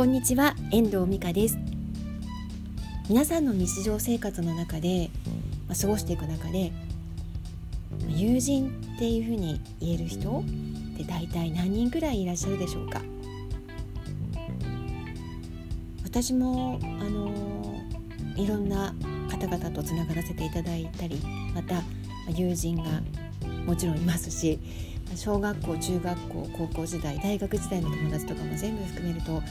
こんにちは遠藤美香です。皆さんの日常生活の中で、まあ、過ごしていく中で友人っていうふうに言える人って大体何人くらいいらっしゃるでしょうか？私もあのいろんな方々とつながらせていただいたりまた友人がもちろんいますし小学校中学校高校時代大学時代の友達とかも全部含めると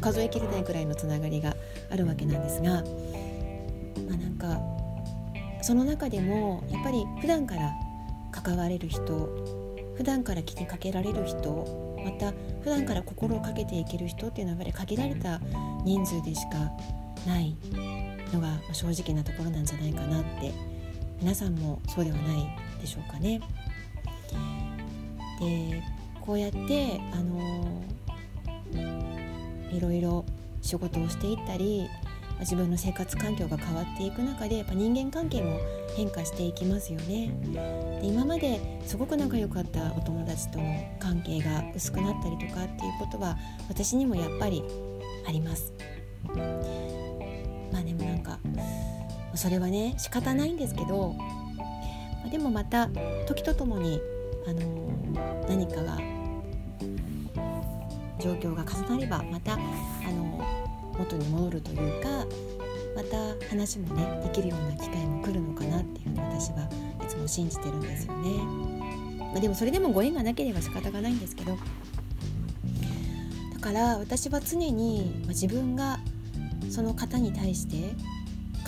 数えきれないくらいのつながりがあるわけなんですが、まあ、なんかその中でもやっぱり普段から関われる人普段から気にかけられる人また普段から心をかけていける人っていうのはやっぱり限られた人数でしかないのが正直なところなんじゃないかなって皆さんもそうではないでしょうかね。でこうやってあのいろいろ仕事をしていったり自分の生活環境が変わっていく中でやっぱ人間関係も変化していきますよね。で今まですごく仲良かったお友達との関係が薄くなったりとかっていうことは私にもやっぱりあります。まあでもなんかそれはね仕方ないんですけどでもまた時とともにあの何かが状況が重なればまたあの元に戻るというかまた話もねできるような機会も来るのかなっていうふうに私はいつも信じてるんですよね。まあ、でもそれでもご縁がなければ仕方がないんですけどだから私は常に自分がその方に対して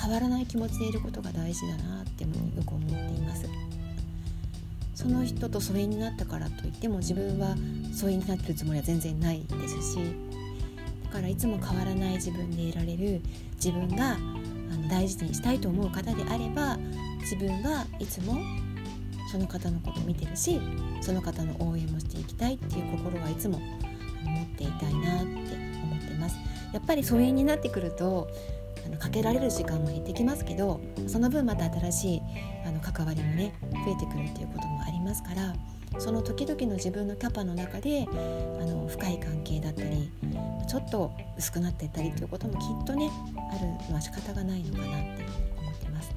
変わらない気持ちでいることが大事だなってもよく思っています。その人と疎遠になったからといっても自分は疎遠になってるつもりは全然ないですしだからいつも変わらない自分でいられる自分があの大事にしたいと思う方であれば自分はいつもその方のことを見てるしその方の応援もしていきたいっていう心はいつも持っていたいなって思ってます。やっぱり疎遠になってくるとあのかけられる時間も減ってきますけどその分また新しいあの関わりもね増えてくるっていうこともありますからその時々の自分のキャパの中であの深い関係だったりちょっと薄くなっていったりということもきっとねあるのは仕方がないのかなって思ってます。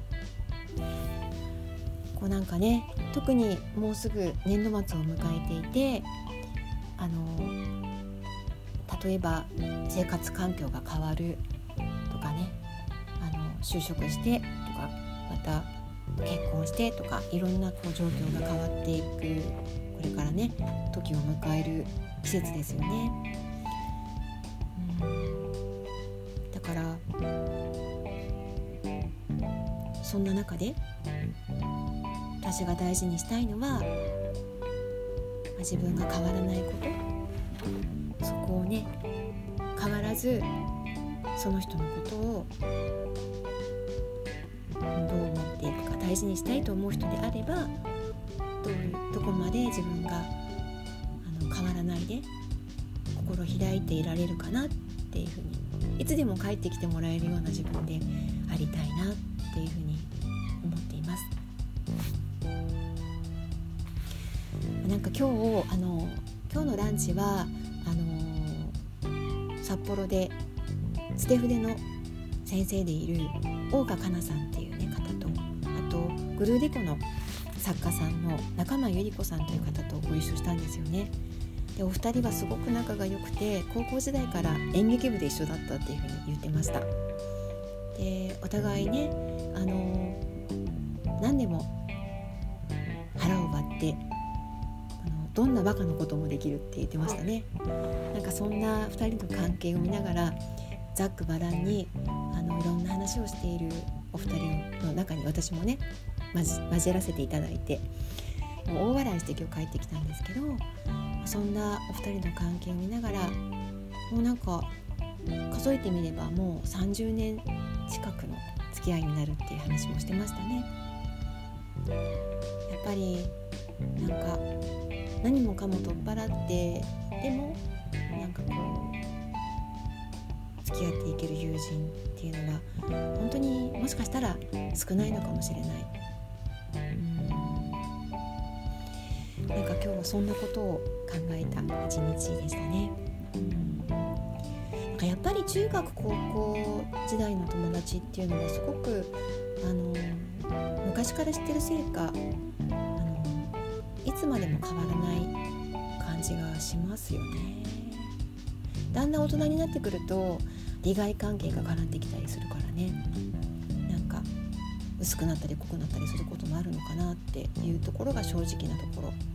こうなんかね特にもうすぐ年度末を迎えていてあの例えば生活環境が変わるとかねあの就職してとかまた結婚してとかいろんなこう状況が変わっていくこれからね時を迎える季節ですよね。うんだからそんな中で私が大事にしたいのは自分が変わらないことそこをね変わらずその人のことを大事にしたいと思う人であればどういうどこまで自分があの変わらないで心開いていられるかなっていうふうにいつでも帰ってきてもらえるような自分でありたいなっていうふうに思っています。なんか今日あの今日のランチはあの札幌で捨て筆の先生でいる大岡かなさんっていうねとグルーデコの作家さんの仲間由里子さんという方とご一緒したんですよね。でお二人はすごく仲が良くて高校時代から演劇部で一緒だったっていうふうに言ってました。でお互いねあの何でも腹を割ってあのどんなバカなこともできるって言ってましたね。なんかそんな2人の関係を見ながらざっくばらんにあのいろんな話をしているお二人の中に私もね交らせていただいてもう大笑いして今日帰ってきたんですけどそんなお二人の関係を見ながらもうなんか数えてみればもう30年近くの付き合いになるっていう話もしてましたね。やっぱりなんか何もかも取っ払ってでもなんかこう付き合っていける友人っていうのは本当にもしかしたら少ないのかもしれない。今日はそんなことを考えた一日でしたね。なんかやっぱり中学高校時代の友達っていうのはすごくあの昔から知ってるせいかあのいつまでも変わらない感じがしますよね。だんだん大人になってくると利害関係が絡んできたりするからねなんか薄くなったり濃くなったりすることもあるのかなっていうところが正直なところ。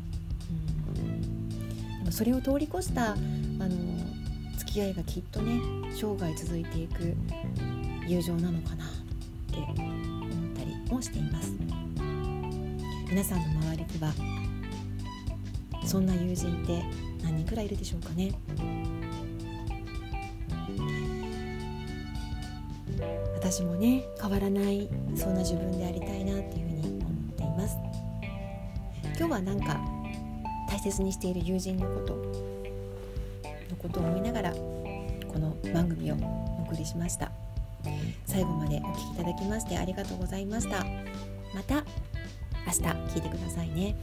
それを通り越したあの付き合いがきっとね生涯続いていく友情なのかなって思ったりもしています。皆さんの周りにはそんな友人って何人くらいいるでしょうかね。私もね変わらないそんな自分でありたいなっていうふうに思っています。今日はなんか大切にしている友人のことのことを思いながらこの番組をお送りしました。最後までお聴きいただきましてありがとうございました。また明日聞いてくださいね。